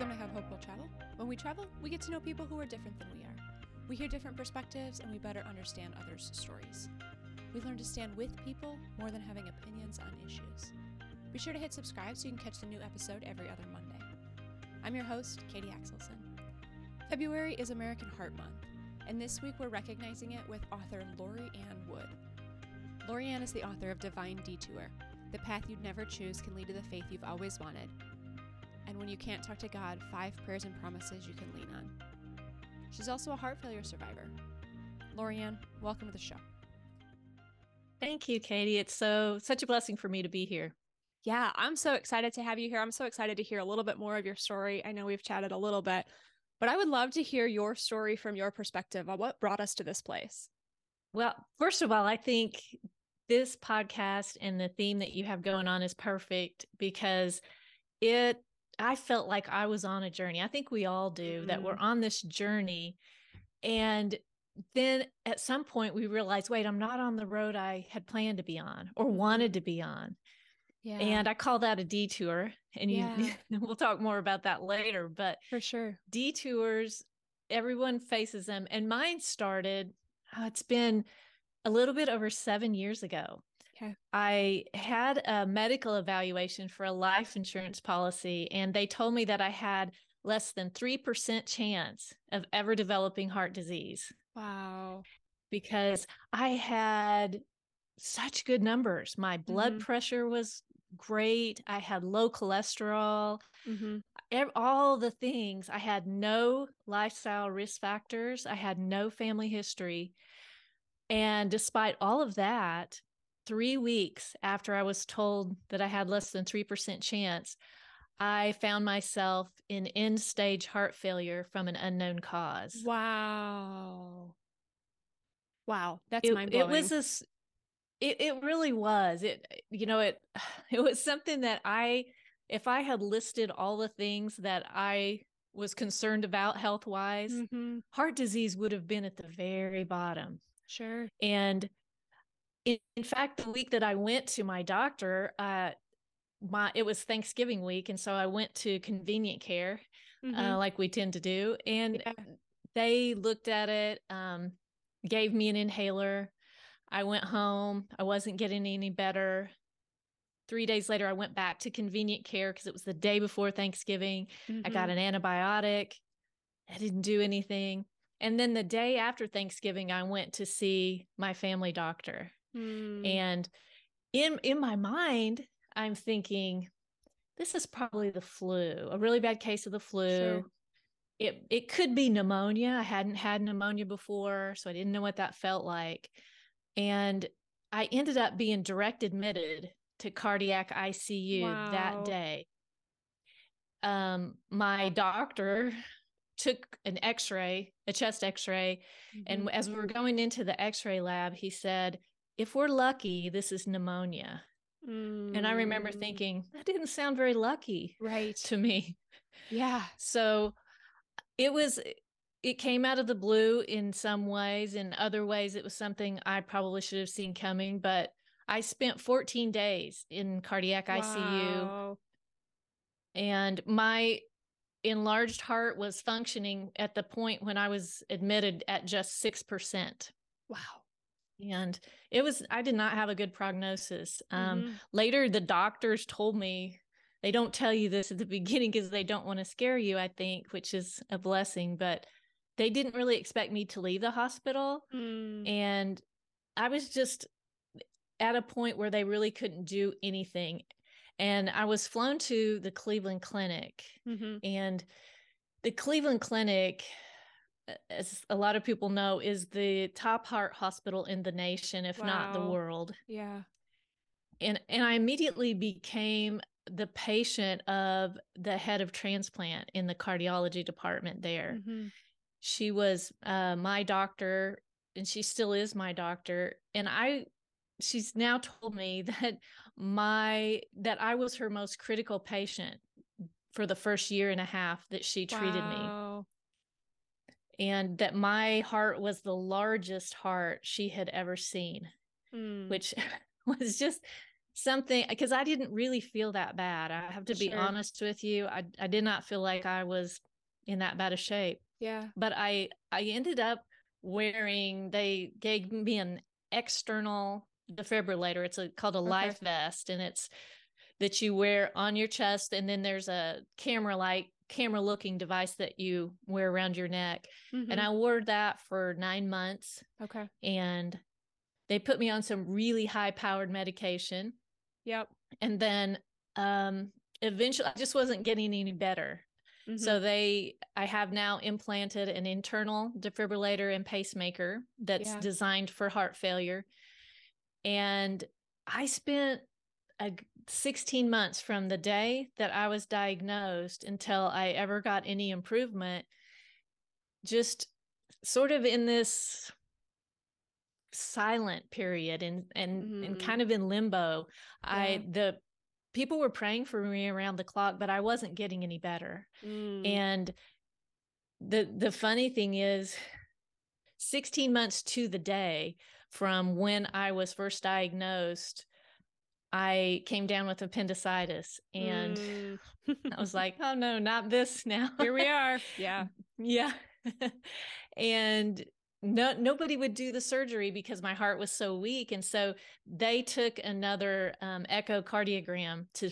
Welcome to Have Hope Will Travel. When we travel, we get to know people who are different than we are. We hear different perspectives and we better understand others' stories. We learn to stand with people more than having opinions on issues. Be sure to hit subscribe so you can catch the new episode every other Monday. I'm your host, Katie Axelson. February is American Heart Month, and this week we're recognizing it with author Lori Ann Wood. Lori Ann is the author of Divine Detour The Path You'd Never Choose Can Lead to the Faith You've Always Wanted. And when you can't talk to God, five prayers and promises you can lean on. She's also a heart failure survivor. Lori Ann, welcome to the show. Thank you, Katie. It's so such a blessing for me to be here. Yeah, I'm so excited to have you here. I'm so excited to hear a little bit more of your story. I know we've chatted a little bit, but I would love to hear your story from your perspective on what brought us to this place. Well, first of all, I think this podcast and the theme that you have going on is perfect because it I felt like I was on a journey. I think we all do mm-hmm. that we're mm-hmm. on this journey and then at some point we realize, wait, I'm not on the road I had planned to be on or wanted to be on. Yeah. And I call that a detour. And you yeah. we'll talk more about that later. But for sure. Detours, everyone faces them. And mine started, oh, it's been a little bit over seven years ago. Okay. I had a medical evaluation for a life insurance policy, and they told me that I had less than 3% chance of ever developing heart disease. Wow. Because I had such good numbers. My blood mm-hmm. pressure was great. I had low cholesterol, mm-hmm. all the things. I had no lifestyle risk factors. I had no family history. And despite all of that, three weeks after I was told that I had less than 3% chance, I found myself in end stage heart failure from an unknown cause. Wow. Wow. That's mind blowing. It was a, it, it really was it you know it it was something that i if i had listed all the things that i was concerned about health wise mm-hmm. heart disease would have been at the very bottom sure and in, in fact the week that i went to my doctor uh my it was thanksgiving week and so i went to convenient care uh, mm-hmm. uh, like we tend to do and yeah. they looked at it um gave me an inhaler I went home. I wasn't getting any better. Three days later, I went back to convenient care because it was the day before Thanksgiving. Mm-hmm. I got mm-hmm. an antibiotic. I didn't do anything. And then the day after Thanksgiving, I went to see my family doctor. Mm. And in in my mind, I'm thinking, this is probably the flu, a really bad case of the flu. Sure. It it could be pneumonia. I hadn't had pneumonia before, so I didn't know what that felt like. And I ended up being direct admitted to cardiac ICU wow. that day. Um, my doctor took an x-ray, a chest x-ray, mm-hmm. and as we were going into the x-ray lab, he said, "If we're lucky, this is pneumonia." Mm. And I remember mm. thinking, that didn't sound very lucky right to me. Yeah. So it was it came out of the blue in some ways in other ways it was something i probably should have seen coming but i spent 14 days in cardiac wow. icu and my enlarged heart was functioning at the point when i was admitted at just 6% wow and it was i did not have a good prognosis um, mm-hmm. later the doctors told me they don't tell you this at the beginning because they don't want to scare you i think which is a blessing but they didn't really expect me to leave the hospital. Mm. And I was just at a point where they really couldn't do anything. And I was flown to the Cleveland Clinic. Mm-hmm. And the Cleveland Clinic, as a lot of people know, is the top heart hospital in the nation, if wow. not the world. Yeah. And and I immediately became the patient of the head of transplant in the cardiology department there. Mm-hmm she was uh, my doctor and she still is my doctor and i she's now told me that my that i was her most critical patient for the first year and a half that she treated wow. me and that my heart was the largest heart she had ever seen mm. which was just something because I didn't really feel that bad. I have to be Sure. honest with you. I I did not feel like I was in that bad a shape. Yeah. But I I ended up wearing they gave me an external defibrillator. It's a, called a Okay. life vest and it's that you wear on your chest and then there's a camera like camera looking device that you wear around your neck. And Mhm. I wore that for 9 months okay. and they put me on some really high powered medication Yep. and then um eventually I just wasn't getting any better. Mhm. So they I have now implanted an internal defibrillator and pacemaker that's Yeah. designed for heart failure. And I spent a g- 16 months from the day that I was diagnosed until I ever got any improvement just sort of in this silent period and and and Mhm. kind of in limbo. Yeah. I the people were praying for me around the clock, but I wasn't getting any better. Mm. And the the funny thing is 16 months to the day from when I was first diagnosed, I came down with appendicitis and Mm. I was like, "Oh no, not this now." here we are. Yeah. Yeah. and no nobody would do the surgery because my heart was so weak and so they took another um, echocardiogram to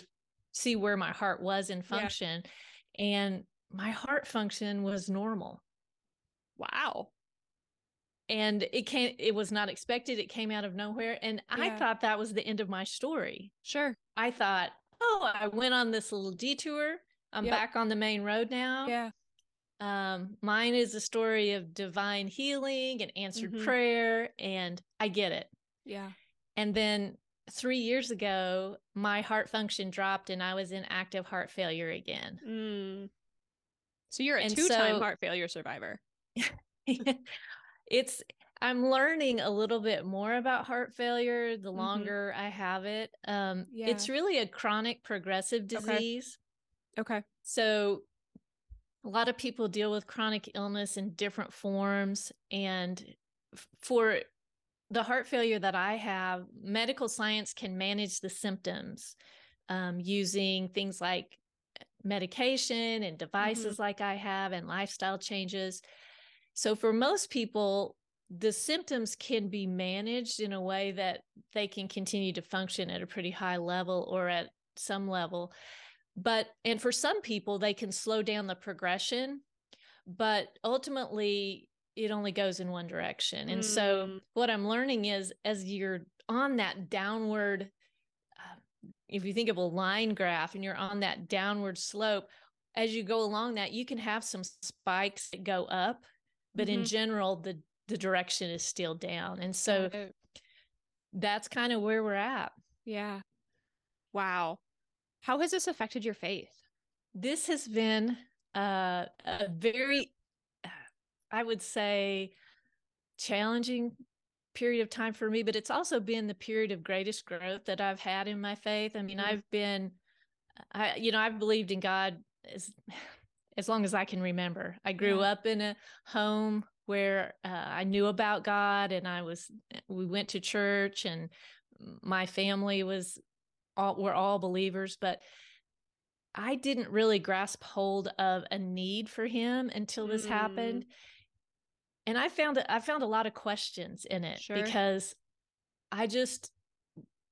see where my heart was in function and my heart function was normal Wow. And it came it was not expected it came out of nowhere and i thought that was the end of my story Sure. i thought oh i went on this little detour i'm Yep. back on the main road now Yeah. Um, mine is a story of divine healing and answered Mhm. prayer, and I get it. Yeah. And then three years ago, my heart function dropped and I was in active heart failure again. Mm. So you're a And two-time so- heart failure survivor. it's, I'm learning a little bit more about heart failure the Mhm. longer I have it. Um, Yeah. It's really a chronic progressive disease. Okay. So a lot of people deal with chronic illness in different forms and for the heart failure that I have, medical science can manage the symptoms um, using things like medication and devices like I have and lifestyle changes. So, for most people, the symptoms can be managed in a way that they can continue to function at a pretty high level or at some level. But, and for some people, they can slow down the progression, but ultimately, it only goes in one direction. And so, Mm. what I'm learning is as you're on that downward, uh, if you think of a line graph and you're on that downward slope, as you go along that, you can have some spikes that go up, but in Mhm. general, the the direction is still down. And so that's kind of where we're at. yeah. Wow. How has this affected your faith? This has been uh, a very, I would say, challenging period of time for me, but it's also been the period of greatest growth that I've had in my faith. I mean, Mhm. I've been, I, you know, I've believed in God as, as long as I can remember. I grew Yeah. up in a home where uh, I knew about God and I was, we went to church and my family was all, we're all believers, but I didn't really grasp hold of a need for him until this Mm. happened. And I found I found a lot of questions in it Sure. because I just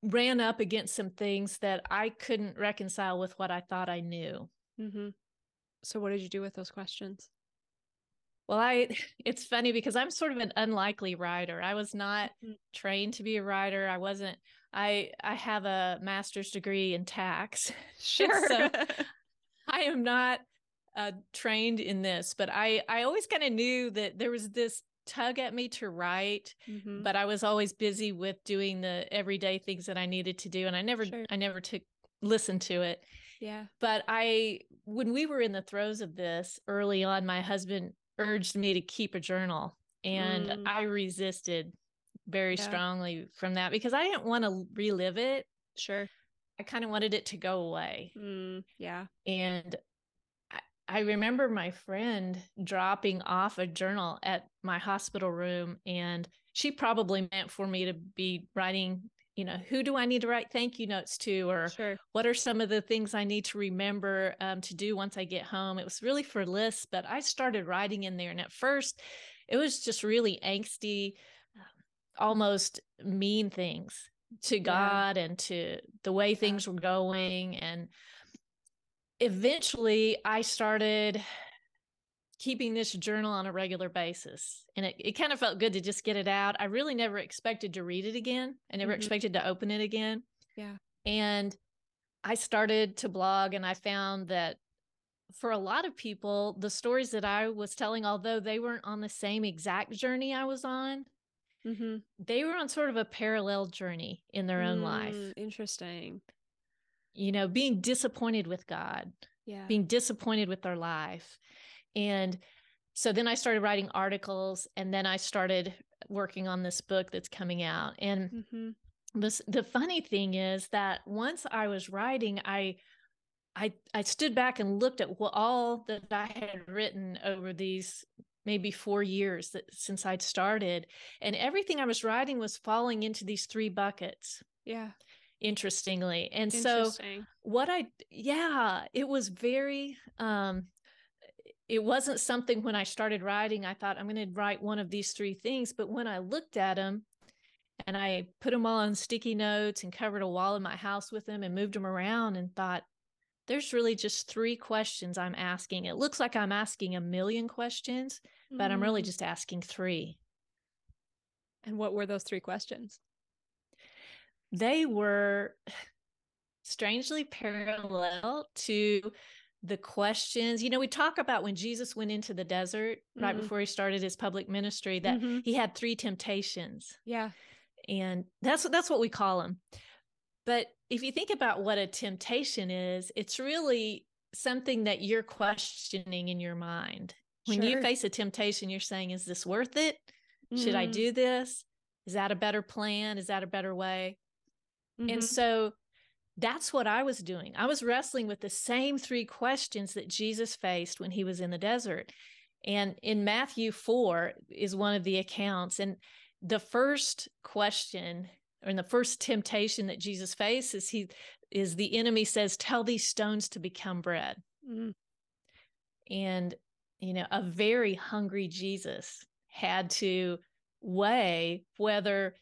ran up against some things that I couldn't reconcile with what I thought I knew. Mm-hmm. So what did you do with those questions? Well, I it's funny because I'm sort of an unlikely writer. I was not Mhm. trained to be a writer. I wasn't I I have a master's degree in tax. Sure. So I am not uh, trained in this, but I I always kind of knew that there was this tug at me to write, Mhm. but I was always busy with doing the everyday things that I needed to do, and I never Sure. I never took listened to it. Yeah. But I when we were in the throes of this early on, my husband urged me to keep a journal, and Mm. I resisted very Yeah. strongly from that because I didn't want to relive it. Sure. I kind of wanted it to go away. Mm, yeah. And I, I remember my friend dropping off a journal at my hospital room, and she probably meant for me to be writing you know, who do I need to write thank you notes to? Or sure. what are some of the things I need to remember um, to do once I get home? It was really for lists, but I started writing in there. And at first, it was just really angsty, um, almost mean things to God yeah. and to the way things were going. And eventually, I started keeping this journal on a regular basis. And it, it kind of felt good to just get it out. I really never expected to read it again. I never mm-hmm. expected to open it again. Yeah. And I started to blog and I found that for a lot of people, the stories that I was telling, although they weren't on the same exact journey I was on, mm-hmm. they were on sort of a parallel journey in their mm, own life. Mm, interesting. You know, being disappointed with God, yeah. being disappointed with their life, and so then I started writing articles and then I started working on this book that's coming out. And mm-hmm. this, the funny thing is that once I was writing, I I I stood back and looked at what all that I had written over these maybe 4 years that since I'd started and everything I was writing was falling into these three buckets. Yeah. Interestingly. And Interesting. so what I yeah, it was very um it wasn't something when I started writing, I thought I'm going to write one of these three things. But when I looked at them and I put them all on sticky notes and covered a wall in my house with them and moved them around and thought, there's really just three questions I'm asking. It looks like I'm asking a million questions, mm. but I'm really mm. just asking three. And what were those three questions? They were strangely parallel to the questions you know we talk about when jesus went into the desert right mm-hmm. before he started his public ministry that mm-hmm. he had three temptations yeah and that's that's what we call them but if you think about what a temptation is it's really something that you're questioning in your mind when sure. you face a temptation you're saying is this worth it mm-hmm. should i mm. do this is that a better plan is that a better way and mm-hmm. so that's what I was doing. I was wrestling with the same three questions that Jesus faced when he was in the desert. And in Matthew 4 is one of the accounts. And the first question or in the first temptation that Jesus faces, he is the enemy says, Tell these stones to become bread. Mm. And, you know, a very hungry Jesus had to weigh whether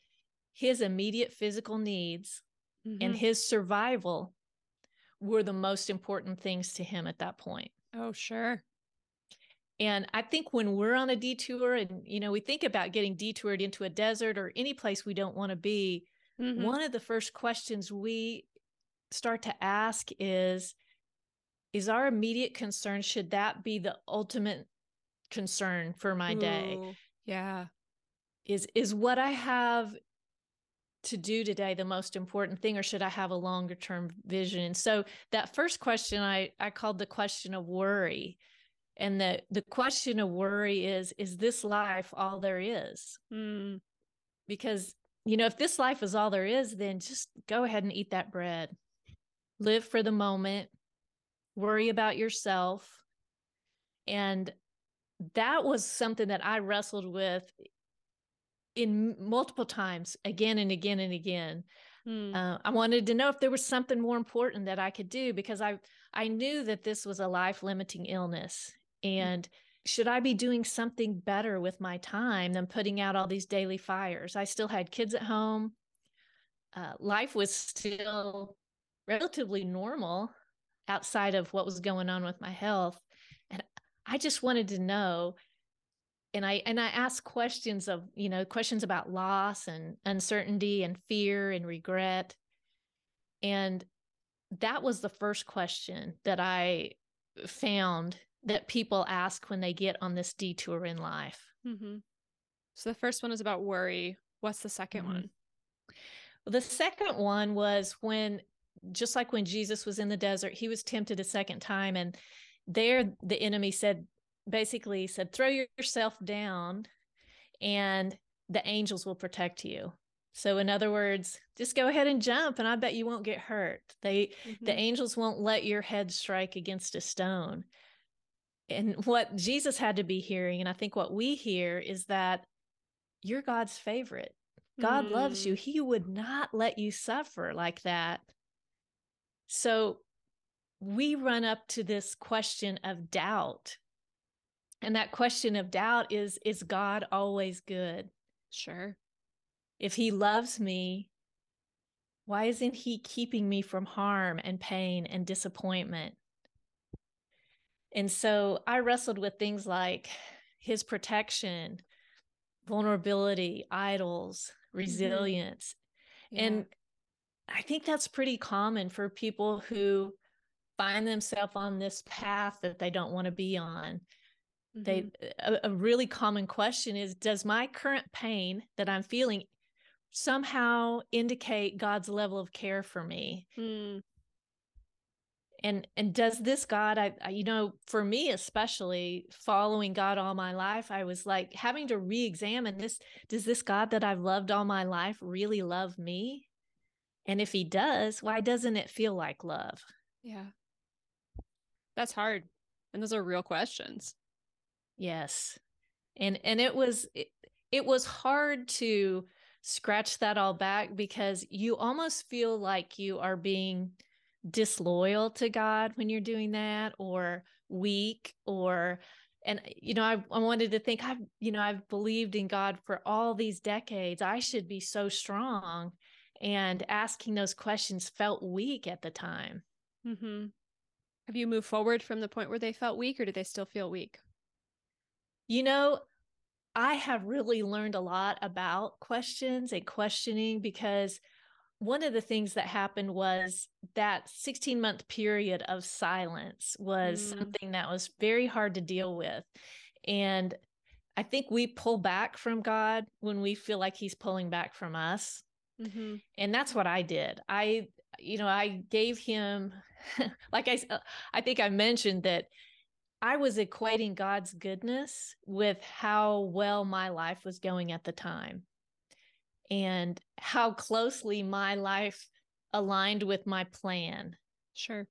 his immediate physical needs mm-hmm. and his survival were the most important things to him at that point. Oh, sure. And I think when we're on a detour and, you know, we think about getting detoured into a desert or any place we don't want to be, mm-hmm. one of the first questions we start to ask is, is our immediate concern, should that be the ultimate concern for my Ooh, day? Yeah. Is, is what I have to do today the most important thing or should i have a longer term vision? And so that first question i i called the question of worry. And the the question of worry is is this life all there is? Mm. because you know if this life is all there is then just go ahead and eat that bread. Live for the moment. Worry about yourself. And that was something that i wrestled with in multiple times again and again and again hmm. uh, i wanted to know if there was something more important that i could do because i i knew that this was a life limiting illness hmm. and should i be doing something better with my time than putting out all these daily fires i still had kids at home uh, life was still relatively normal outside of what was going on with my health and i just wanted to know and I and I ask questions of, you know, questions about loss and uncertainty and fear and regret. And that was the first question that I found that people ask when they get on this detour in life. Mm-hmm. So the first one is about worry. What's the 2nd mm-hmm. one? The second one was when, just like when Jesus was in the desert, he was tempted a second time. And there the enemy said, basically said, throw yourself down and the angels will protect you. So in other words, just go ahead and jump and I bet you won't get hurt. They mm-hmm. the angels won't let your head strike against a stone. And what Jesus had to be hearing and I think what we hear is that you're God's favorite. God mm. loves you. He would not let you suffer like that. So we run up to this question of doubt. And that question of doubt is Is God always good? Sure. If He loves me, why isn't He keeping me from harm and pain and disappointment? And so I wrestled with things like His protection, vulnerability, idols, mm-hmm. resilience. Mm-hmm. Yeah. And I think that's pretty common for people who find themselves on this path that they don't want to be on. Mm-hmm. They a, a, really common question is does my current pain that I'm feeling somehow indicate God's level of care for me? Mm. And and does this God I, I you know for me especially following God all my life I was like having to re-examine this does this God that I've loved all my life really love me? And if he does, why doesn't it feel like love? Yeah. That's hard. And those are real questions. Yes. And and it was it, it was hard to scratch that all back because you almost feel like you are being disloyal to God when you're doing that or weak or and you know I, I wanted to think I've you know I've believed in God for all these decades I should be so strong and asking those questions felt weak at the time. Mm-hmm. Have you moved forward from the point where they felt weak, or do they still feel weak? You know, I have really learned a lot about questions and questioning because one of the things that happened was that 16 month period of silence was mm. something that was very hard to deal with. And I think we pull back from God when we feel like He's pulling back from us. Mm-hmm. And that's what I did. I, you know, I gave him, like I, uh, I think I mentioned that I was equating God's goodness with how well my life was going at the time and how closely my life aligned with my plan. Sure.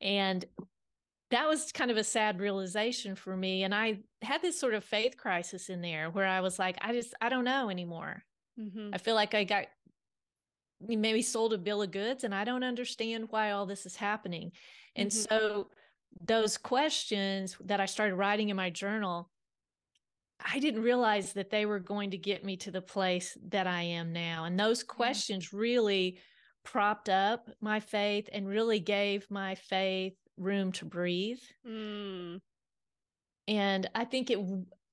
And that was kind of a sad realization for me. And I had this sort of faith crisis in there where I was like, I just, I don't know anymore. Mm-hmm. I feel like I got maybe sold a bill of goods and I don't understand why all this is happening. And mm-hmm. so those questions that I started writing in my journal, I didn't realize that they were going to get me to the place that I am now. And those questions yeah. really propped up my faith and really gave my faith room to breathe. Mm. And I think it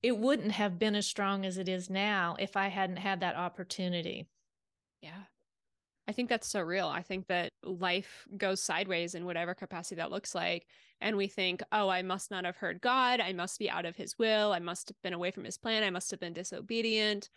it wouldn't have been as strong as it is now if I hadn't had that opportunity. Yeah. I think that's so real. I think that life goes sideways in whatever capacity that looks like. And we think, oh, I must not have heard God. I must be out of his will. I must have been away from his plan. I must have been disobedient.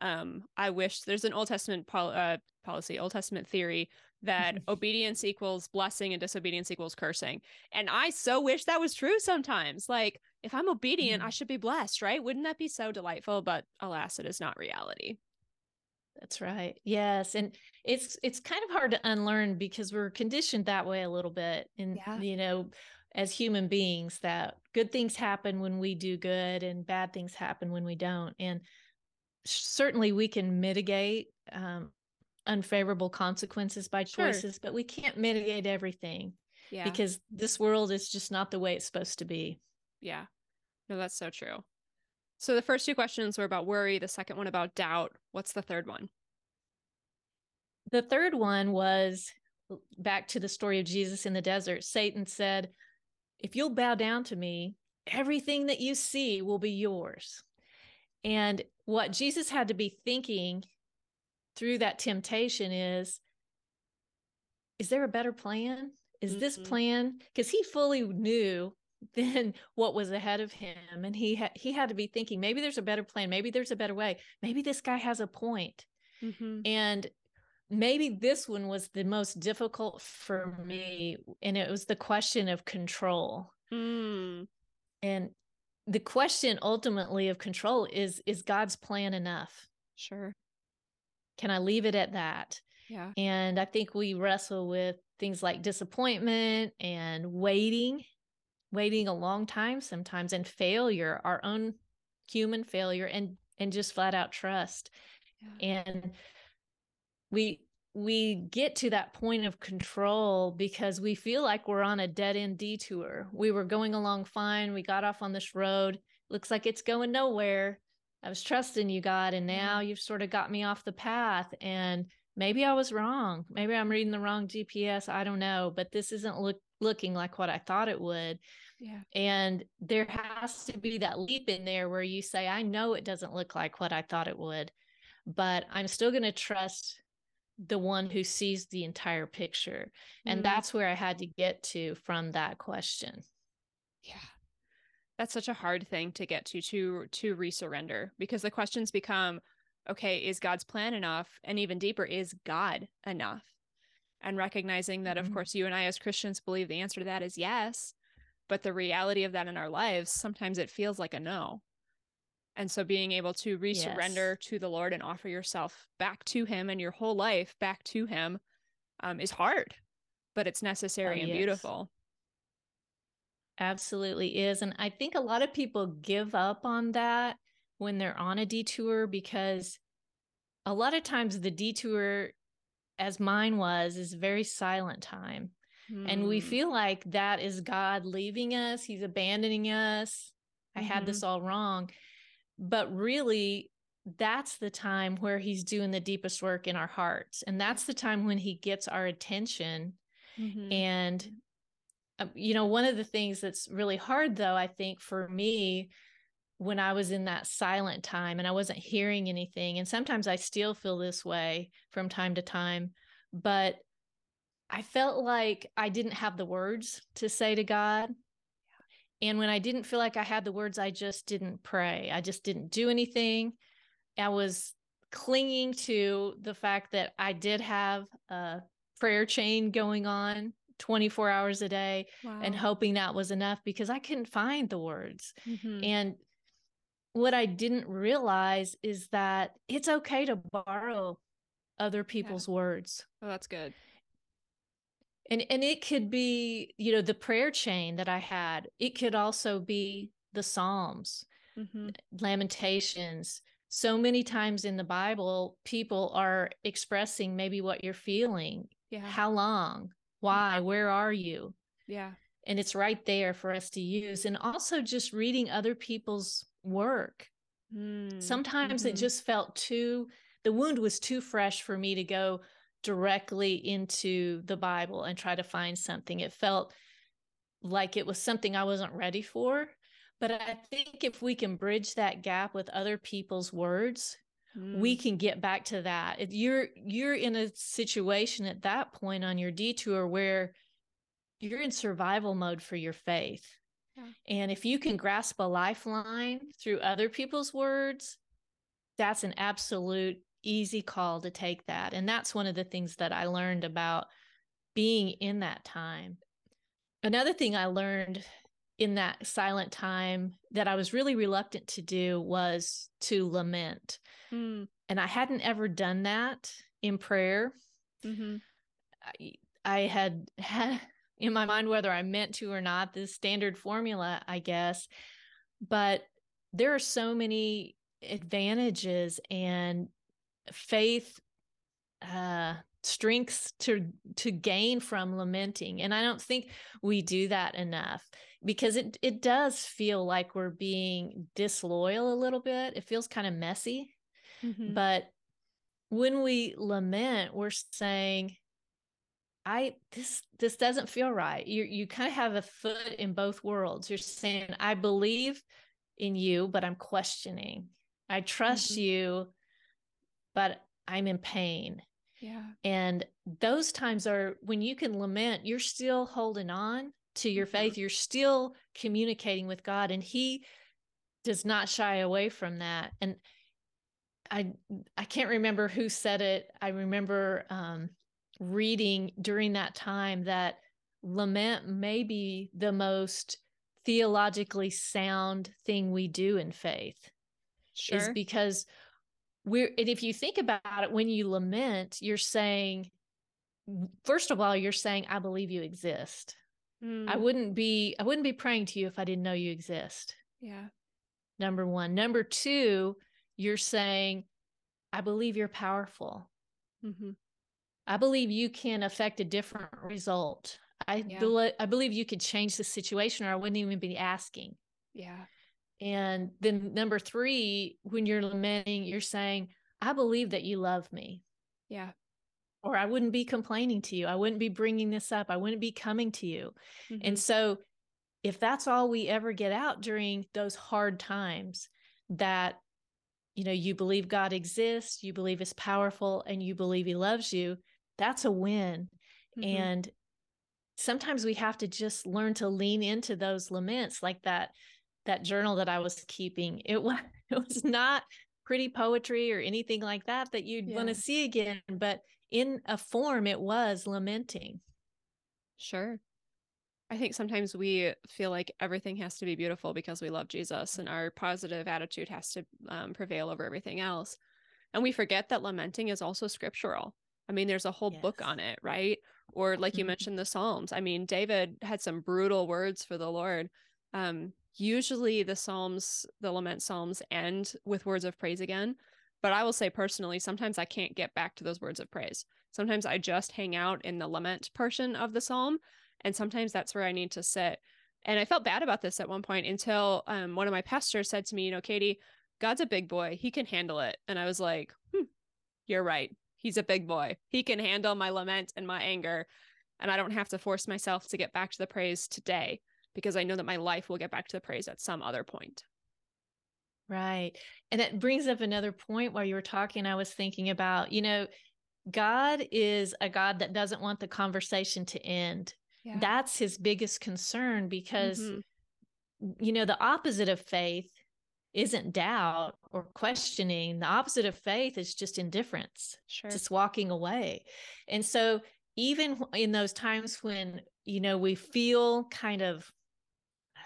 Um, I wish there's an Old Testament pol- uh, policy, Old Testament theory that obedience equals blessing and disobedience equals cursing. And I so wish that was true sometimes. Like, if I'm obedient, mm. I should be blessed, right? Wouldn't that be so delightful? But alas, it is not reality. That's right. Yes, and it's it's kind of hard to unlearn because we're conditioned that way a little bit, and yeah. you know, as human beings, that good things happen when we do good, and bad things happen when we don't, and certainly we can mitigate um, unfavorable consequences by choices, sure. but we can't mitigate everything. Yeah. Because this world is just not the way it's supposed to be. Yeah. No, that's so true. So the first two questions were about worry, the second one about doubt. What's the third one? The third one was back to the story of Jesus in the desert. Satan said, If you'll bow down to me, everything that you see will be yours. And what Jesus had to be thinking through that temptation is is there a better plan? Is mm-hmm. this plan? Because he fully knew than what was ahead of him and he had he had to be thinking maybe there's a better plan. Maybe there's a better way. Maybe this guy has a point. Mm-hmm. and maybe this one was the most difficult for me and it was the question of control. Mm. and the question ultimately of control is is god's plan enough? Sure. Can i leave it at that? Yeah. And i think we wrestle with things like disappointment and waiting waiting a long time sometimes and failure our own human failure and and just flat out trust Yeah. And we we get to that point of control because we feel like we're on a dead end detour. We were going along fine. We got off on this road. Looks like it's going nowhere. I was trusting you, God, and now you've sort of got me off the path. And maybe I was wrong. Maybe I'm reading the wrong GPS. I don't know, but this isn't look, looking like what I thought it would. Yeah. And there has to be that leap in there where you say, I know it doesn't look like what I thought it would, but I'm still going to trust the one who sees the entire picture. And mm-hmm. that's where I had to get to from that question. Yeah. That's such a hard thing to get to to to resurrender because the questions become okay, is God's plan enough? And even deeper, is God enough? And recognizing that, mm-hmm. of course, you and I as Christians believe the answer to that is yes. But the reality of that in our lives, sometimes it feels like a no. And so being able to resurrender yes. to the Lord and offer yourself back to Him and your whole life back to Him um, is hard, but it's necessary oh, and yes. beautiful. Absolutely is. And I think a lot of people give up on that when they're on a detour because a lot of times the detour, as mine was, is very silent time. And we hmm. feel like that is God leaving us, He's abandoning us. I mm-hmm. had this mm-hmm. all wrong but really that's the time where he's doing the deepest work in our hearts and that's the time when he gets our attention mm-hmm. and uh, you know one of the things that's really hard though i think for me when i was in that silent time and i wasn't hearing anything and sometimes i still feel this way from time to time but i felt like i didn't have the words to say to god and when I didn't feel like I had the words, I just didn't pray. I just didn't do anything. I was clinging to the fact that I did have a prayer chain going on 24 hours a day wow. and hoping that was enough because I couldn't find the words. Mm-hmm. And what I didn't realize is that it's okay to borrow other people's yeah. words. Oh, that's good and and it could be you know the prayer chain that i had it could also be the psalms mm-hmm. lamentations so many times in the bible people are expressing maybe what you're feeling yeah how long why mm-hmm. where are you yeah and it's right there for us to use and also just reading other people's work mm. sometimes mm-hmm. it just felt too the wound was too fresh for me to go directly into the Bible and try to find something. It felt like it was something I wasn't ready for. But I think if we can bridge that gap with other people's words, mm. we can get back to that. If you're you're in a situation at that point on your detour where you're in survival mode for your faith. Yeah. And if you can grasp a lifeline through other people's words, that's an absolute easy call to take that. And that's one of the things that I learned about being in that time. Another thing I learned in that silent time that I was really reluctant to do was to lament. Mm. And I hadn't ever done that in prayer. Mm-hmm. I, I had had in my mind whether I meant to or not, the standard formula, I guess. But there are so many advantages and faith uh strengths to to gain from lamenting and i don't think we do that enough because it it does feel like we're being disloyal a little bit it feels kind of messy mm-hmm. but when we lament we're saying i this this doesn't feel right you you kind of have a foot in both worlds you're saying i believe in you but i'm questioning i trust mm-hmm. you but I'm in pain. Yeah. And those times are when you can lament, you're still holding on to your mm-hmm. faith, you're still communicating with God, and He does not shy away from that. And I I can't remember who said it. I remember um, reading during that time that lament may be the most theologically sound thing we do in faith. Sure. Is because we're and if you think about it when you lament you're saying first of all you're saying i believe you exist mm. i wouldn't be i wouldn't be praying to you if i didn't know you exist yeah number one number two you're saying I believe you're powerful. Mm-hmm. I believe you can affect a different result. I, Yeah. bel I believe you could change the situation or I wouldn't even be asking. Yeah. And then number three, when you're lamenting, you're saying, I believe that you love me, Yeah. or I wouldn't be complaining to you. I wouldn't be bringing this up. I wouldn't be coming to you. And Mhm. so, if that's all we ever get out during those hard times, that, you know, you believe God exists, you believe is powerful, and you believe he loves you, that's a win. Mhm. And sometimes we have to just learn to lean into those laments like that that journal that I was keeping. It was it was not pretty poetry or anything like that that you'd want to see again, but in a form it was lamenting. Sure. I think sometimes we feel like everything has to be beautiful because we love Jesus and our positive attitude has to um, prevail over everything else. And we forget that lamenting is also scriptural. I mean, there's a whole book on it, right? Or like you Mhm. mentioned, the Psalms. I mean, David had some brutal words for the Lord. Um, usually the Psalms, the lament Psalms end with words of praise again. But I will say personally, sometimes I can't get back to those words of praise. Sometimes I just hang out in the lament portion of the Psalm. And sometimes that's where I need to sit. And I felt bad about this at one point until um, one of my pastors said to me, you know, Katie, God's a big boy. He can handle it. And I was like, hmm, you're right. He's a big boy. He can handle my lament and my anger. And I don't have to force myself to get back to the praise today because I know that my life will get back to the praise at some other point. Right. And that brings up another point while you were talking. I was thinking about, you know, God is a God that doesn't want the conversation to end. Yeah. That's his biggest concern because, Mhm. you know, the opposite of faith isn't doubt or questioning. The opposite of faith is just indifference, Sure. just walking away. And so, even in those times when, you know, we feel kind of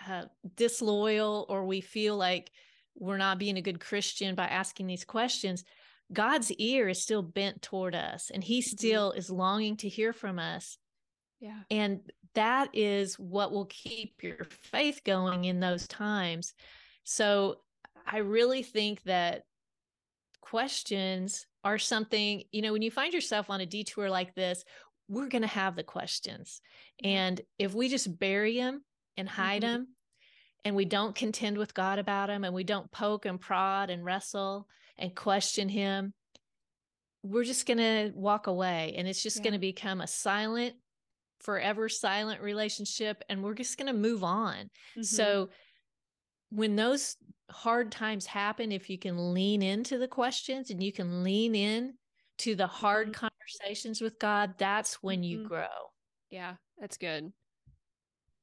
uh, disloyal or we feel like we're not being a good Christian by asking these questions, God's ear is still bent toward us and he Mhm. still is longing to hear from us. yeah. And that is what will keep your faith going in those times. So I really think that questions are something, you know, when you find yourself on a detour like this, we're going to have the questions. And if we just bury them and hide Mhm. them and we don't contend with God about them and we don't poke and prod and wrestle and question him, we're just going to walk away and it's just Yeah. going to become a silent forever silent relationship and we're just going to move on. Mhm. So when those hard times happen if you can lean into the questions and you can lean in to the hard Mhm. conversations with God, that's when you Mhm. grow. Yeah, that's good.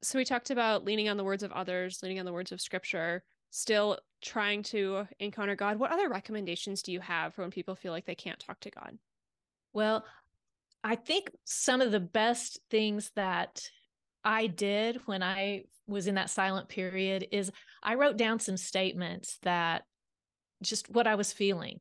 So we talked about leaning on the words of others, leaning on the words of scripture, still trying to encounter God. What other recommendations do you have for when people feel like they can't talk to God? Well, I think some of the best things that I did when I was in that silent period is I wrote down some statements that just what I was feeling,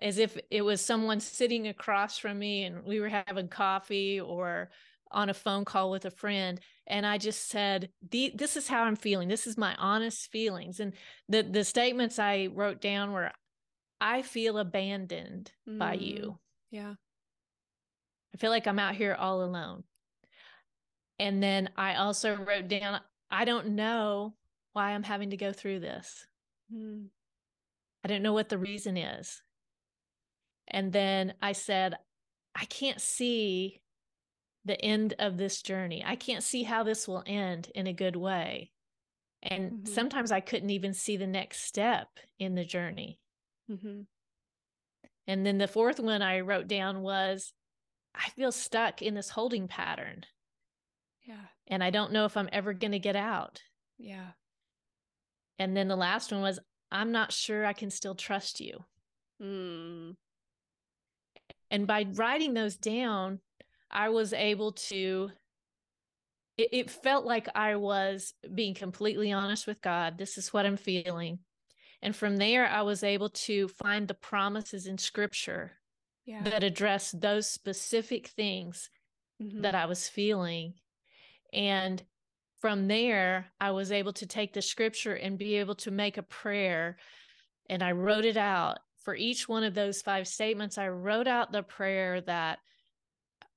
as if it was someone sitting across from me and we were having coffee or on a phone call with a friend. And I just said, This is how I'm feeling. This is my honest feelings. And the, the statements I wrote down were, I feel abandoned by Mm. you. Yeah. I feel like I'm out here all alone. And then I also wrote down, I don't know why I'm having to go through this. Mm. I don't know what the reason is. And then I said, I can't see the end of this journey. I can't see how this will end in a good way. And Mhm. sometimes I couldn't even see the next step in the journey. hmm And then the fourth one I wrote down was, I feel stuck in this holding pattern Yeah. and I don't know if I'm ever going to get out. Yeah. And then the last one was, I'm not sure I can still trust you. Mm. And by writing those down, I was able to, it, it felt like I was being completely honest with God. This is what I'm feeling. And from there, I was able to find the promises in scripture Yeah. that address those specific things Mhm. that I was feeling. And from there, I was able to take the scripture and be able to make a prayer. And I wrote it out for each one of those five statements, I wrote out the prayer that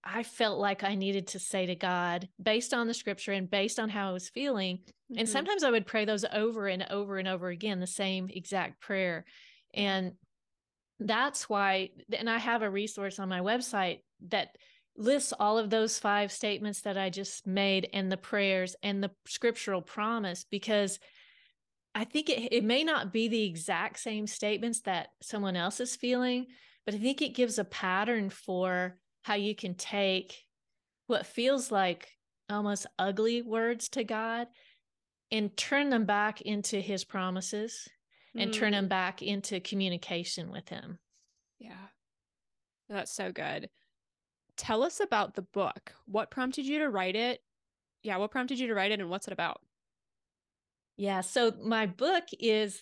I felt like I needed to say to God based on the scripture and based on how I was feeling. Mm-hmm. And sometimes I would pray those over and over and over again, the same exact prayer. And that's why, and I have a resource on my website that lists all of those five statements that I just made and the prayers and the scriptural promise because I think it, it may not be the exact same statements that someone else is feeling, but I think it gives a pattern for how you can take what feels like almost ugly words to God and turn them back into his promises and turn them mm. back into communication with him. Yeah. That's so good. Tell us about the book. What prompted you to write it? Yeah, what prompted you to write it and what's it about? Yeah. So my book is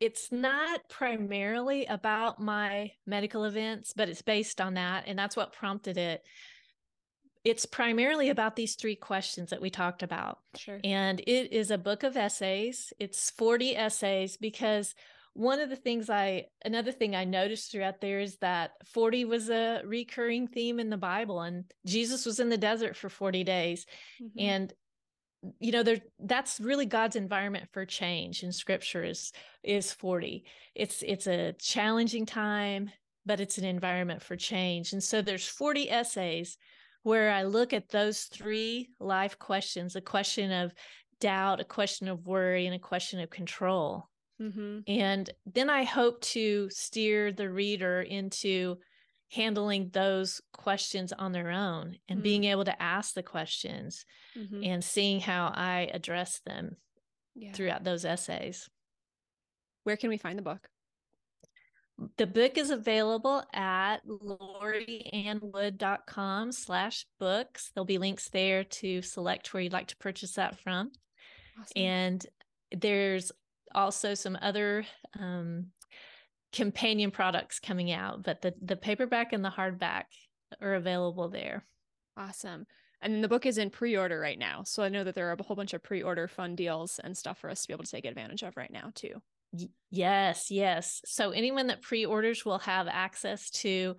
it's not primarily about my medical events, but it's based on that. And that's what prompted it. It's primarily about these three questions that we talked about. Sure. And it is a book of essays. It's 40 essays because one of the things I, another thing I noticed throughout there is that 40 was a recurring theme in the Bible, and Jesus was in the desert for 40 days. Mm-hmm. And you know there that's really god's environment for change in scripture is is 40 it's it's a challenging time but it's an environment for change and so there's 40 essays where i look at those three life questions a question of doubt a question of worry and a question of control mm-hmm. and then i hope to steer the reader into handling those questions on their own and mm-hmm. being able to ask the questions mm-hmm. and seeing how I address them yeah. throughout those essays. Where can we find the book? The book is available at loriannwood.com slash books. There'll be links there to select where you'd like to purchase that from. Awesome. And there's also some other um, companion products coming out, but the the paperback and the hardback are available there. Awesome. And the book is in pre-order right now. So I know that there are a whole bunch of pre-order fun deals and stuff for us to be able to take advantage of right now too. Yes, yes. So anyone that pre-orders will have access to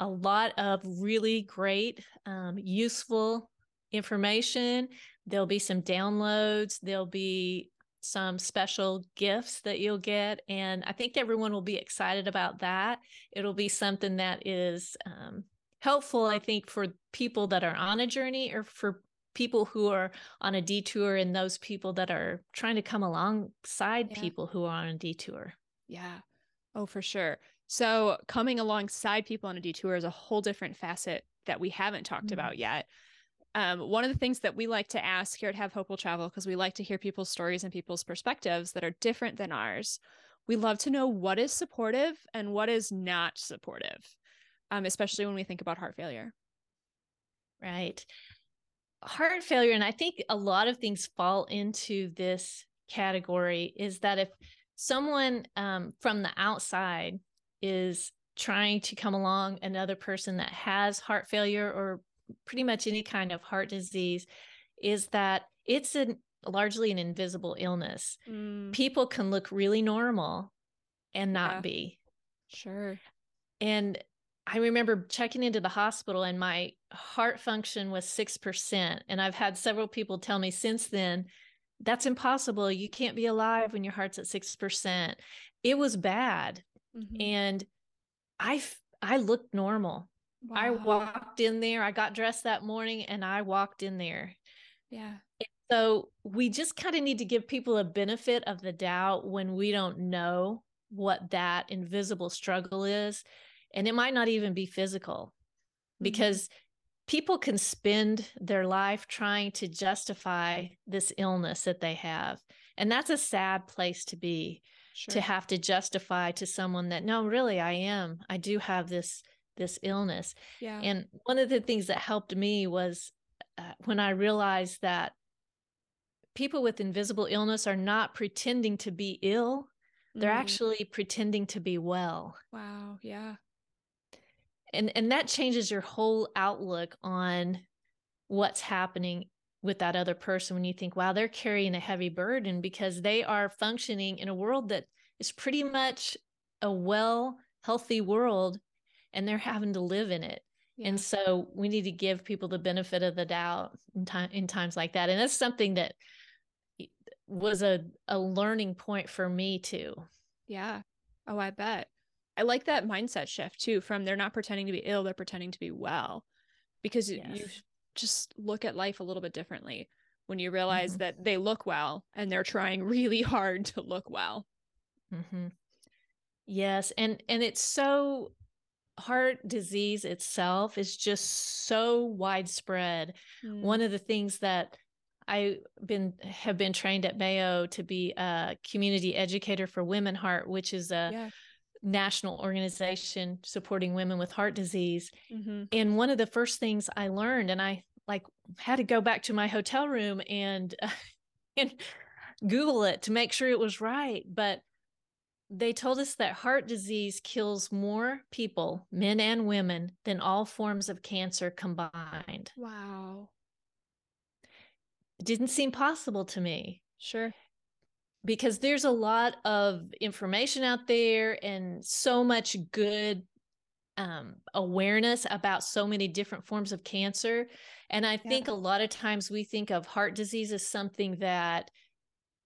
a lot of really great um, useful information. There'll be some downloads. There'll be some special gifts that you'll get. And I think everyone will be excited about that. It'll be something that is um, helpful, I think, for people that are on a journey or for people who are on a detour and those people that are trying to come alongside yeah. people who are on a detour. Yeah. Oh, for sure. So, coming alongside people on a detour is a whole different facet that we haven't talked mm-hmm. about yet. Um, one of the things that we like to ask here at Have Hope Will Travel, because we like to hear people's stories and people's perspectives that are different than ours, we love to know what is supportive and what is not supportive, um, especially when we think about heart failure. Right. Heart failure, and I think a lot of things fall into this category, is that if someone um, from the outside is trying to come along another person that has heart failure or pretty much any kind of heart disease is that it's an largely an invisible illness. Mm. People can look really normal and not yeah. be. Sure. And I remember checking into the hospital and my heart function was 6%. And I've had several people tell me since then, that's impossible. You can't be alive when your heart's at 6%. It was bad. Mm-hmm. And I I looked normal. Wow. I walked in there. I got dressed that morning and I walked in there. Yeah. So we just kind of need to give people a benefit of the doubt when we don't know what that invisible struggle is. And it might not even be physical mm-hmm. because people can spend their life trying to justify this illness that they have. And that's a sad place to be sure. to have to justify to someone that, no, really, I am. I do have this this illness. Yeah. And one of the things that helped me was uh, when I realized that people with invisible illness are not pretending to be ill, they're mm. actually pretending to be well. Wow. Yeah. And and that changes your whole outlook on what's happening with that other person when you think, wow, they're carrying a heavy burden because they are functioning in a world that is pretty much a well, healthy world and they're having to live in it. Yeah. And so we need to give people the benefit of the doubt in time in times like that. And that's something that was a, a learning point for me too. Yeah. Oh, I bet. I like that mindset shift too from they're not pretending to be ill, they're pretending to be well. Because yes. you just look at life a little bit differently when you realize mm-hmm. that they look well and they're trying really hard to look well. Mm-hmm. Yes, and and it's so heart disease itself is just so widespread. Mm. One of the things that I been have been trained at Mayo to be a community educator for WomenHeart, which is a yeah. national organization supporting women with heart disease. Mm-hmm. And one of the first things I learned, and I like had to go back to my hotel room and uh, and Google it to make sure it was right, but they told us that heart disease kills more people, men and women, than all forms of cancer combined. Wow. It didn't seem possible to me. Sure. Because there's a lot of information out there and so much good um, awareness about so many different forms of cancer. And I yeah. think a lot of times we think of heart disease as something that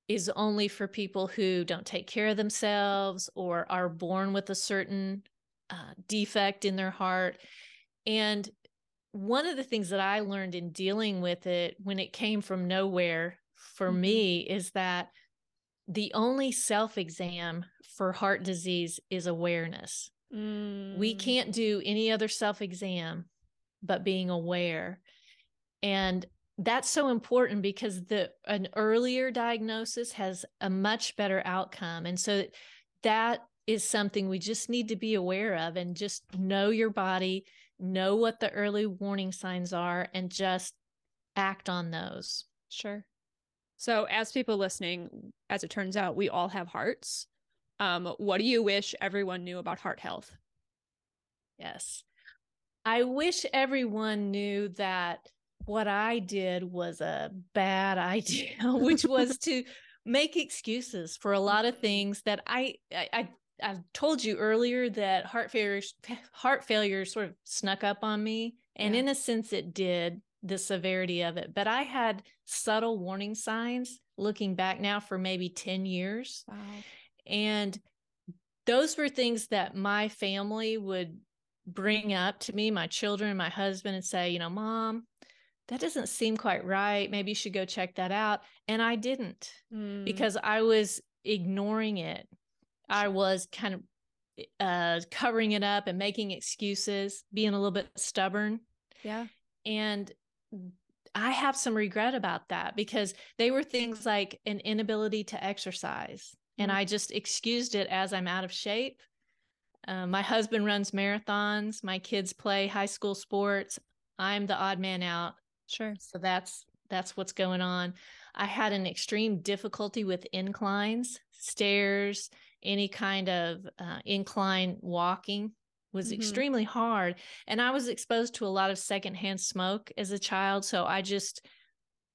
is only for people who don't take care of themselves or are born with a certain uh, defect in their heart. And one of the things that I learned in dealing with it when it came from nowhere for mm-hmm. me is that the only self exam for heart disease is awareness. Mm. We can't do any other self exam but being aware. And that's so important because the an earlier diagnosis has a much better outcome. And so that is something we just need to be aware of and just know your body know what the early warning signs are and just act on those. Sure. So as people listening as it turns out we all have hearts. Um what do you wish everyone knew about heart health? Yes. I wish everyone knew that what I did was a bad idea, which was to make excuses for a mm-hmm. lot of things that I, I, I told you earlier that heart failure, heart failure sort of snuck up on me. And yeah. in a sense, it did the severity of it. But I had subtle warning signs looking back now for maybe 10 years. Wow. And those were things that my family would bring up to me, my children, my husband, and say, you know, mom, that doesn't seem quite right. Maybe you should go check that out. And I didn't mm. because I was ignoring it. I was kind of uh, covering it up and making excuses, being a little bit stubborn. Yeah. And I have some regret about that because they were things like an inability to exercise. Mm. And I just excused it as I'm out of shape. Uh, my husband runs marathons. My kids play high school sports. I'm the odd man out. Sure. So that's that's what's going on. I had an extreme difficulty with inclines, stairs, any kind of uh, incline walking was mm-hmm. extremely hard. And I was exposed to a lot of secondhand smoke as a child. So I just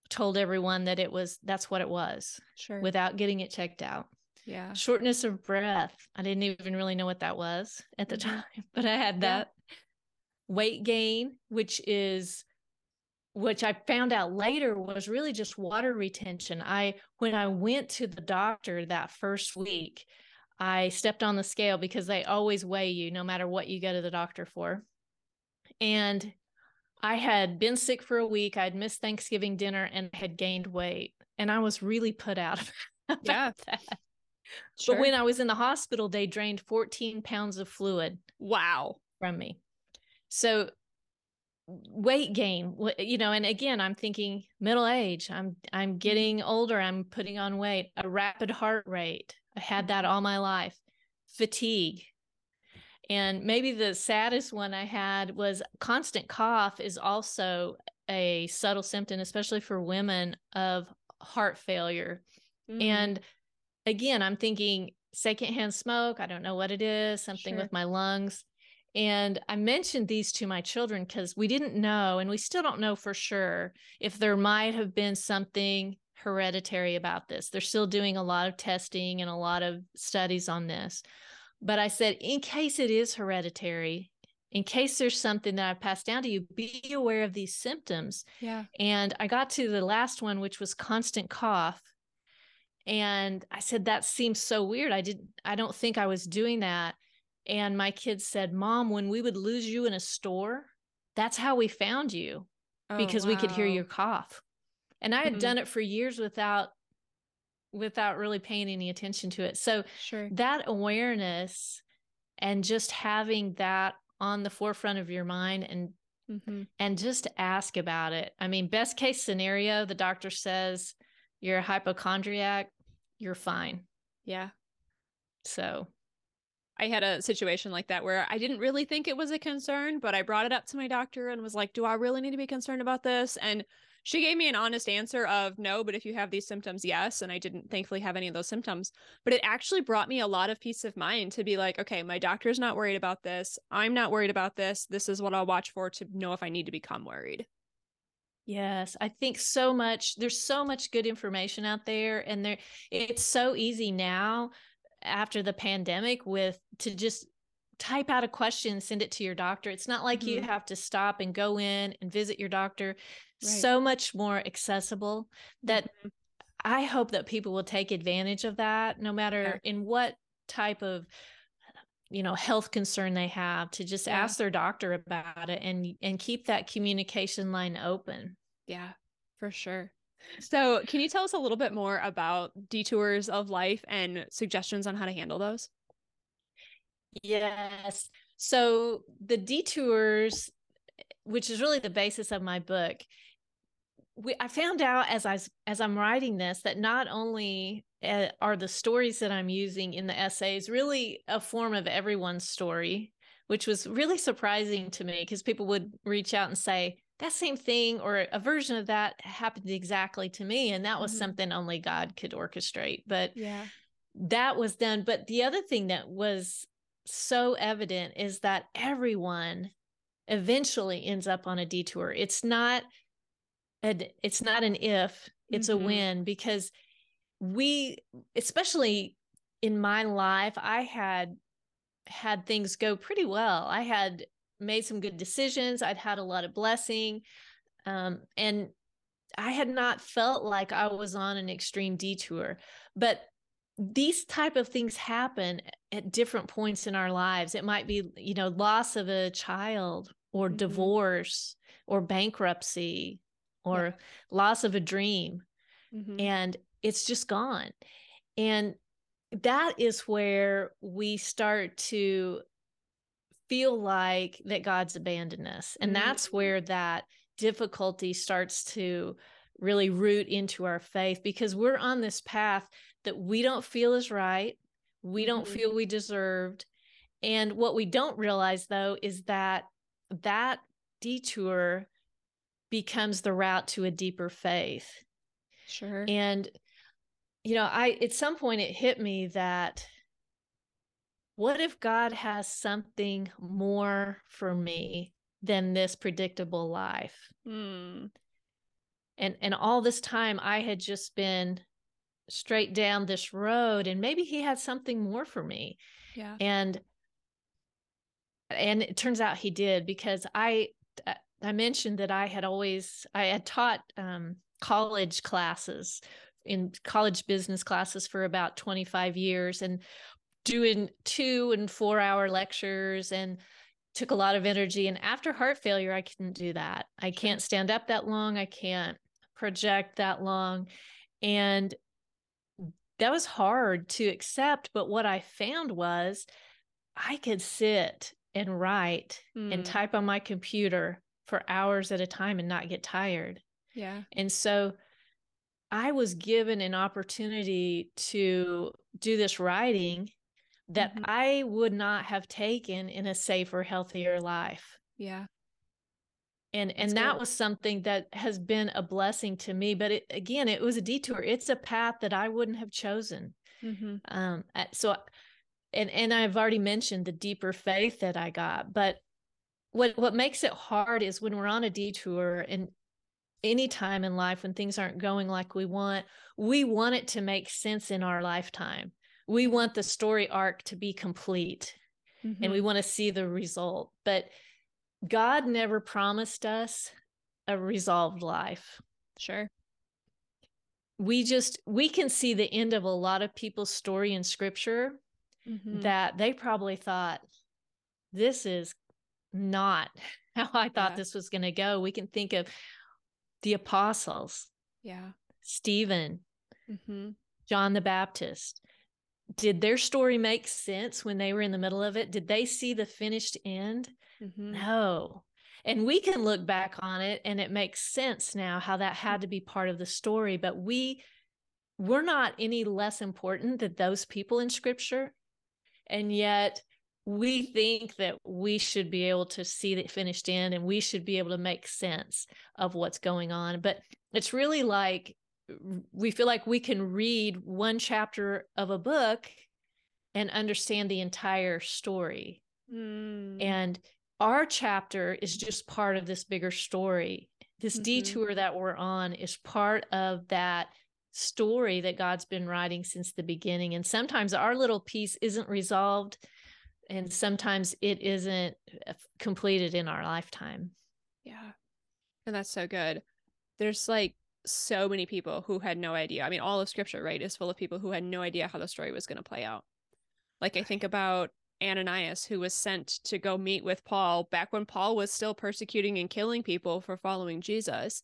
told everyone that it was that's what it was. Sure. Without getting it checked out. Yeah. Shortness of breath. I didn't even really know what that was at the mm-hmm. time, but I had that. Yeah. Weight gain, which is which I found out later was really just water retention. I when I went to the doctor that first week, I stepped on the scale because they always weigh you no matter what you go to the doctor for. And I had been sick for a week. I'd missed Thanksgiving dinner and had gained weight. And I was really put out about yeah. that. Sure. But when I was in the hospital, they drained 14 pounds of fluid. Wow. From me. So weight gain you know and again i'm thinking middle age i'm i'm mm-hmm. getting older i'm putting on weight a rapid heart rate i had that mm-hmm. all my life fatigue and maybe the saddest one i had was constant cough is also a subtle symptom especially for women of heart failure mm. and again i'm thinking secondhand smoke i don't know what it is something sure. with my lungs and I mentioned these to my children because we didn't know, and we still don't know for sure, if there might have been something hereditary about this. They're still doing a lot of testing and a lot of studies on this. But I said, in case it is hereditary, in case there's something that I've passed down to you, be aware of these symptoms. Yeah. And I got to the last one, which was constant cough. And I said, that seems so weird. I didn't, I don't think I was doing that. And my kids said, Mom, when we would lose you in a store, that's how we found you oh, because wow. we could hear your cough. And I had mm-hmm. done it for years without without really paying any attention to it. So sure. that awareness and just having that on the forefront of your mind and mm-hmm. and just ask about it. I mean, best case scenario, the doctor says you're a hypochondriac, you're fine. Yeah. So I had a situation like that where I didn't really think it was a concern, but I brought it up to my doctor and was like, "Do I really need to be concerned about this?" And she gave me an honest answer of no, but if you have these symptoms, yes. And I didn't thankfully have any of those symptoms. But it actually brought me a lot of peace of mind to be like, okay, my doctor's not worried about this. I'm not worried about this. This is what I'll watch for to know if I need to become worried. Yes, I think so much there's so much good information out there and there it's so easy now after the pandemic with to just type out a question send it to your doctor it's not like mm-hmm. you have to stop and go in and visit your doctor right. so much more accessible that mm-hmm. i hope that people will take advantage of that no matter yeah. in what type of you know health concern they have to just yeah. ask their doctor about it and and keep that communication line open yeah for sure so can you tell us a little bit more about detours of life and suggestions on how to handle those Yes. So the detours, which is really the basis of my book, we, I found out as I as I'm writing this that not only uh, are the stories that I'm using in the essays really a form of everyone's story, which was really surprising to me because people would reach out and say that same thing or a version of that happened exactly to me, and that was mm-hmm. something only God could orchestrate. But yeah, that was done. But the other thing that was so evident is that everyone eventually ends up on a detour. It's not a, it's not an if, it's mm-hmm. a when because we especially in my life I had had things go pretty well. I had made some good decisions. I'd had a lot of blessing. Um, and I had not felt like I was on an extreme detour. But these type of things happen at different points in our lives it might be you know loss of a child or mm-hmm. divorce or bankruptcy or yeah. loss of a dream mm-hmm. and it's just gone and that is where we start to feel like that God's abandoned us and mm-hmm. that's where that difficulty starts to really root into our faith because we're on this path that we don't feel is right. We don't mm-hmm. feel we deserved. And what we don't realize though is that that detour becomes the route to a deeper faith. Sure. And you know, I at some point it hit me that what if God has something more for me than this predictable life? Mm. And and all this time I had just been straight down this road and maybe he had something more for me yeah and and it turns out he did because i i mentioned that i had always i had taught um, college classes in college business classes for about 25 years and doing two and four hour lectures and took a lot of energy and after heart failure i couldn't do that i can't stand up that long i can't project that long and that was hard to accept. But what I found was I could sit and write mm. and type on my computer for hours at a time and not get tired. Yeah. And so I was given an opportunity to do this writing that mm-hmm. I would not have taken in a safer, healthier life. Yeah and and that was something that has been a blessing to me but it, again it was a detour it's a path that i wouldn't have chosen mm-hmm. um so and and i've already mentioned the deeper faith that i got but what what makes it hard is when we're on a detour and any time in life when things aren't going like we want we want it to make sense in our lifetime We want the story arc to be complete mm-hmm. and we mm-hmm. want to see the result. But God never promised us a resolved life. Sure. We just we can see the end of a lot of people's story in scripture mm-hmm. that they probably thought this is not how I thought yeah. this was going to go. We can think of the apostles. Yeah. Stephen, mm-hmm. John the Baptist. Did their story make sense when they were in the middle of it? Did they see the finished end? Mm-hmm. No. And we can look back on it and it makes sense now how that had to be part of the story. But we, we're not any less important than those people in scripture. And yet we think that we should be able to see the finished end and we should be able to make sense of what's going on. But it's really like we feel like we can read one chapter of a book and understand the entire story. Mm. And our chapter is just part of this bigger story. This mm-hmm. detour that we're on is part of that story that God's been writing since the beginning. And sometimes our little piece isn't resolved, and sometimes it isn't uh, completed in our lifetime. Yeah. And that's so good. There's like so many people who had no idea. I mean, all of scripture, right, is full of people who had no idea how the story was going to play out. Like, I think about Ananias, who was sent to go meet with Paul back when Paul was still persecuting and killing people for following Jesus.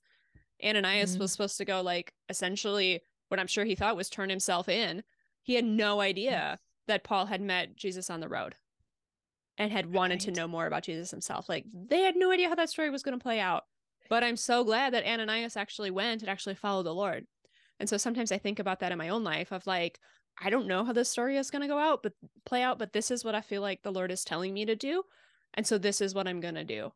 Ananias mm-hmm. was supposed to go, like, essentially, what I'm sure he thought was turn himself in. He had no idea that Paul had met Jesus on the road and had wanted right. to know more about Jesus himself. Like, they had no idea how that story was going to play out. But I'm so glad that Ananias actually went and actually followed the Lord. And so sometimes I think about that in my own life of like, I don't know how this story is going to go out, but play out, but this is what I feel like the Lord is telling me to do. And so this is what I'm going to do.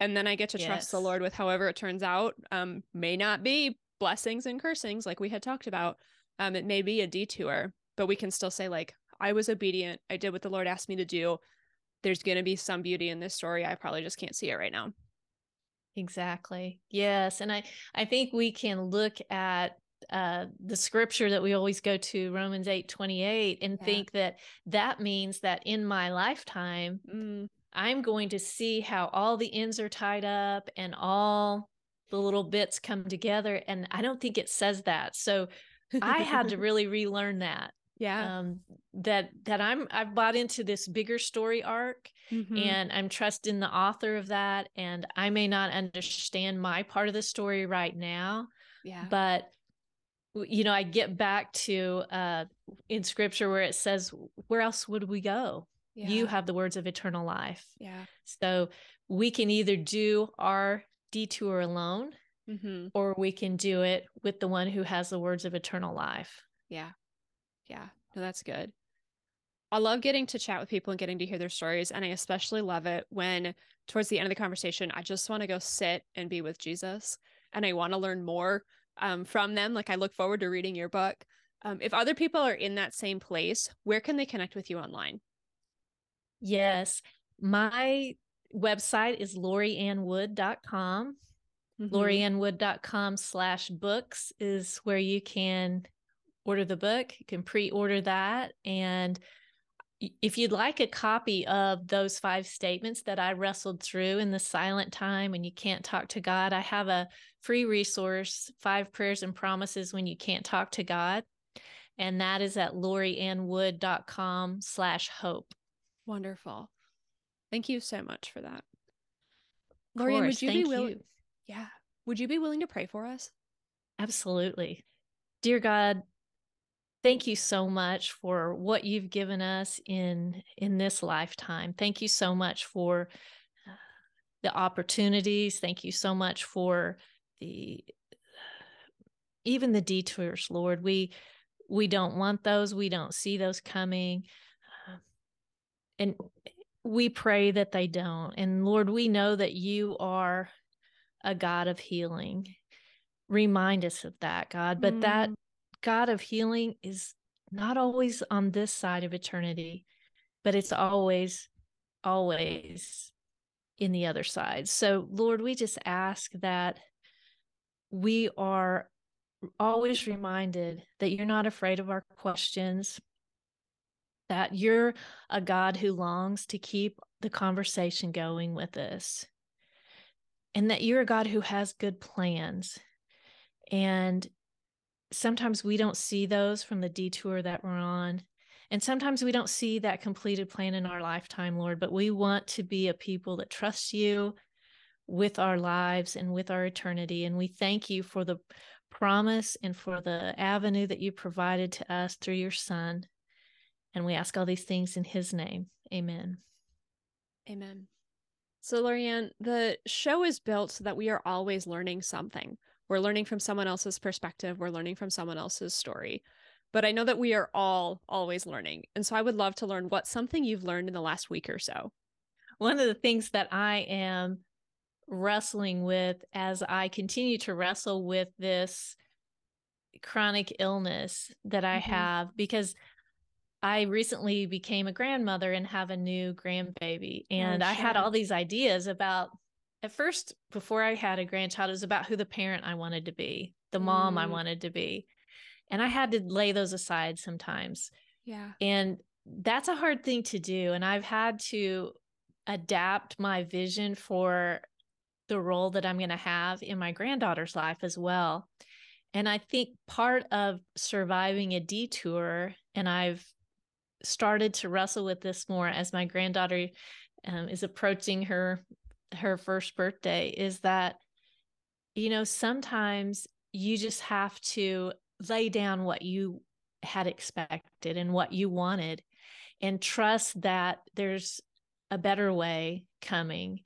And then I get to yes. trust the Lord with however it turns out. Um, may not be blessings and cursings like we had talked about. Um, it may be a detour, but we can still say, like, I was obedient. I did what the Lord asked me to do. There's going to be some beauty in this story. I probably just can't see it right now. Exactly. Yes. And I, I think we can look at uh, the scripture that we always go to, Romans 8 28, and yeah. think that that means that in my lifetime, mm. I'm going to see how all the ends are tied up and all the little bits come together. And I don't think it says that. So I had to really relearn that. Yeah. Um, that that I'm I've bought into this bigger story arc mm-hmm. and I'm trusting the author of that. And I may not understand my part of the story right now. Yeah. But you know, I get back to uh, in scripture where it says, Where else would we go? Yeah. You have the words of eternal life. Yeah. So we can either do our detour alone mm-hmm. or we can do it with the one who has the words of eternal life. Yeah. Yeah. No, that's good. I love getting to chat with people and getting to hear their stories. And I especially love it when, towards the end of the conversation, I just want to go sit and be with Jesus and I want to learn more um, from them. Like I look forward to reading your book. Um, if other people are in that same place, where can they connect with you online? Yes. My website is loriannwood.com. Mm-hmm. loriannwood.com slash books is where you can order the book. You can pre-order that. And if you'd like a copy of those five statements that I wrestled through in the silent time when you can't talk to God, I have a free resource, Five Prayers and Promises When You Can't Talk to God. And that is at loriannwood.com slash hope. Wonderful. Thank you so much for that. Lorianne, would you be willing? Yeah. Would you be willing to pray for us? Absolutely. Dear God, thank you so much for what you've given us in in this lifetime. Thank you so much for uh, the opportunities. Thank you so much for the even the detours, Lord. We we don't want those. We don't see those coming. Uh, and we pray that they don't. And Lord, we know that you are a God of healing. Remind us of that, God. But mm. that God of healing is not always on this side of eternity, but it's always, always in the other side. So, Lord, we just ask that we are always reminded that you're not afraid of our questions, that you're a God who longs to keep the conversation going with us, and that you're a God who has good plans. And sometimes we don't see those from the detour that we're on. And sometimes we don't see that completed plan in our lifetime, Lord, but we want to be a people that trust you with our lives and with our eternity. And we thank you for the promise and for the avenue that you provided to us through your Son. And we ask all these things in his name. Amen. Amen. So, Lorianne, the show is built so that we are always learning something. We're learning from someone else's perspective, we're learning from someone else's story. But I know that we are all always learning. And so I would love to learn what's something you've learned in the last week or so. One of the things that I am wrestling with as I continue to wrestle with this chronic illness that I mm-hmm. have because I recently became a grandmother and have a new grandbaby. And oh, sure. I had all these ideas about, at first, before I had a grandchild, it was about who the parent I wanted to be, the mom mm. I wanted to be. And I had to lay those aside sometimes. Yeah. And that's a hard thing to do. And I've had to adapt my vision for the role that I'm going to have in my granddaughter's life as well. And I think part of surviving a detour, and I've started to wrestle with this more as my granddaughter um, is approaching her her first birthday, is that you know sometimes you just have to lay down what you had expected and what you wanted, and trust that there's a better way coming.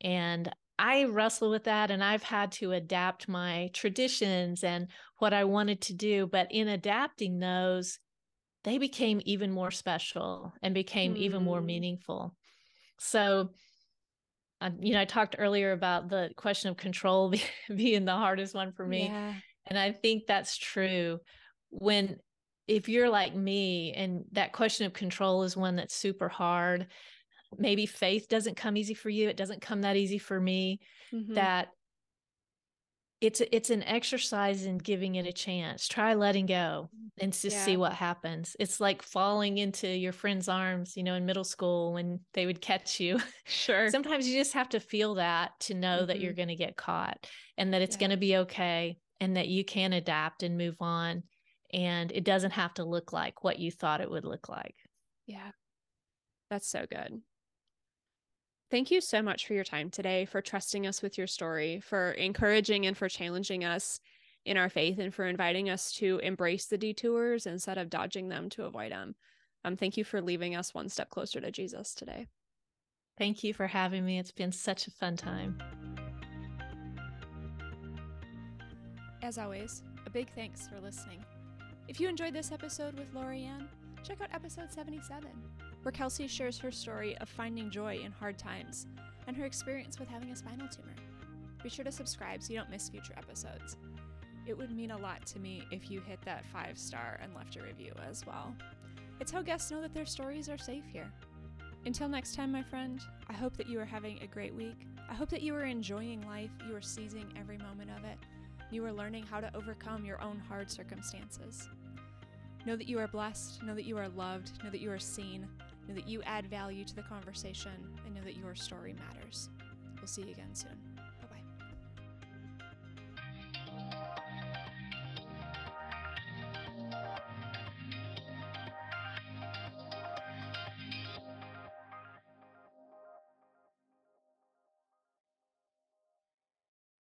And I wrestle with that and I've had to adapt my traditions and what I wanted to do. But in adapting those, they became even more special and became mm. even more mm. meaningful. So, uh, you know, I talked earlier about the question of control being the hardest one for me. Yeah. And I think that's true. When, if you're like me, and that question of control is one that's super hard, maybe faith doesn't come easy for you it doesn't come that easy for me mm-hmm. that it's it's an exercise in giving it a chance try letting go and just yeah. see what happens it's like falling into your friend's arms you know in middle school when they would catch you sure sometimes you just have to feel that to know mm-hmm. that you're mm-hmm. going to get caught and that it's yeah. going to be okay and that you can adapt and move on and it doesn't have to look like what you thought it would look like yeah that's so good Thank you so much for your time today, for trusting us with your story, for encouraging and for challenging us in our faith, and for inviting us to embrace the detours instead of dodging them to avoid them. Um, thank you for leaving us one step closer to Jesus today. Thank you for having me. It's been such a fun time. As always, a big thanks for listening. If you enjoyed this episode with Lorianne, check out episode 77 where Kelsey shares her story of finding joy in hard times and her experience with having a spinal tumor. Be sure to subscribe so you don't miss future episodes. It would mean a lot to me if you hit that five star and left a review as well. It's how guests know that their stories are safe here. Until next time, my friend, I hope that you are having a great week. I hope that you are enjoying life, you are seizing every moment of it, you are learning how to overcome your own hard circumstances. Know that you are blessed, know that you are loved, know that you are seen, know that you add value to the conversation, and know that your story matters. We'll see you again soon.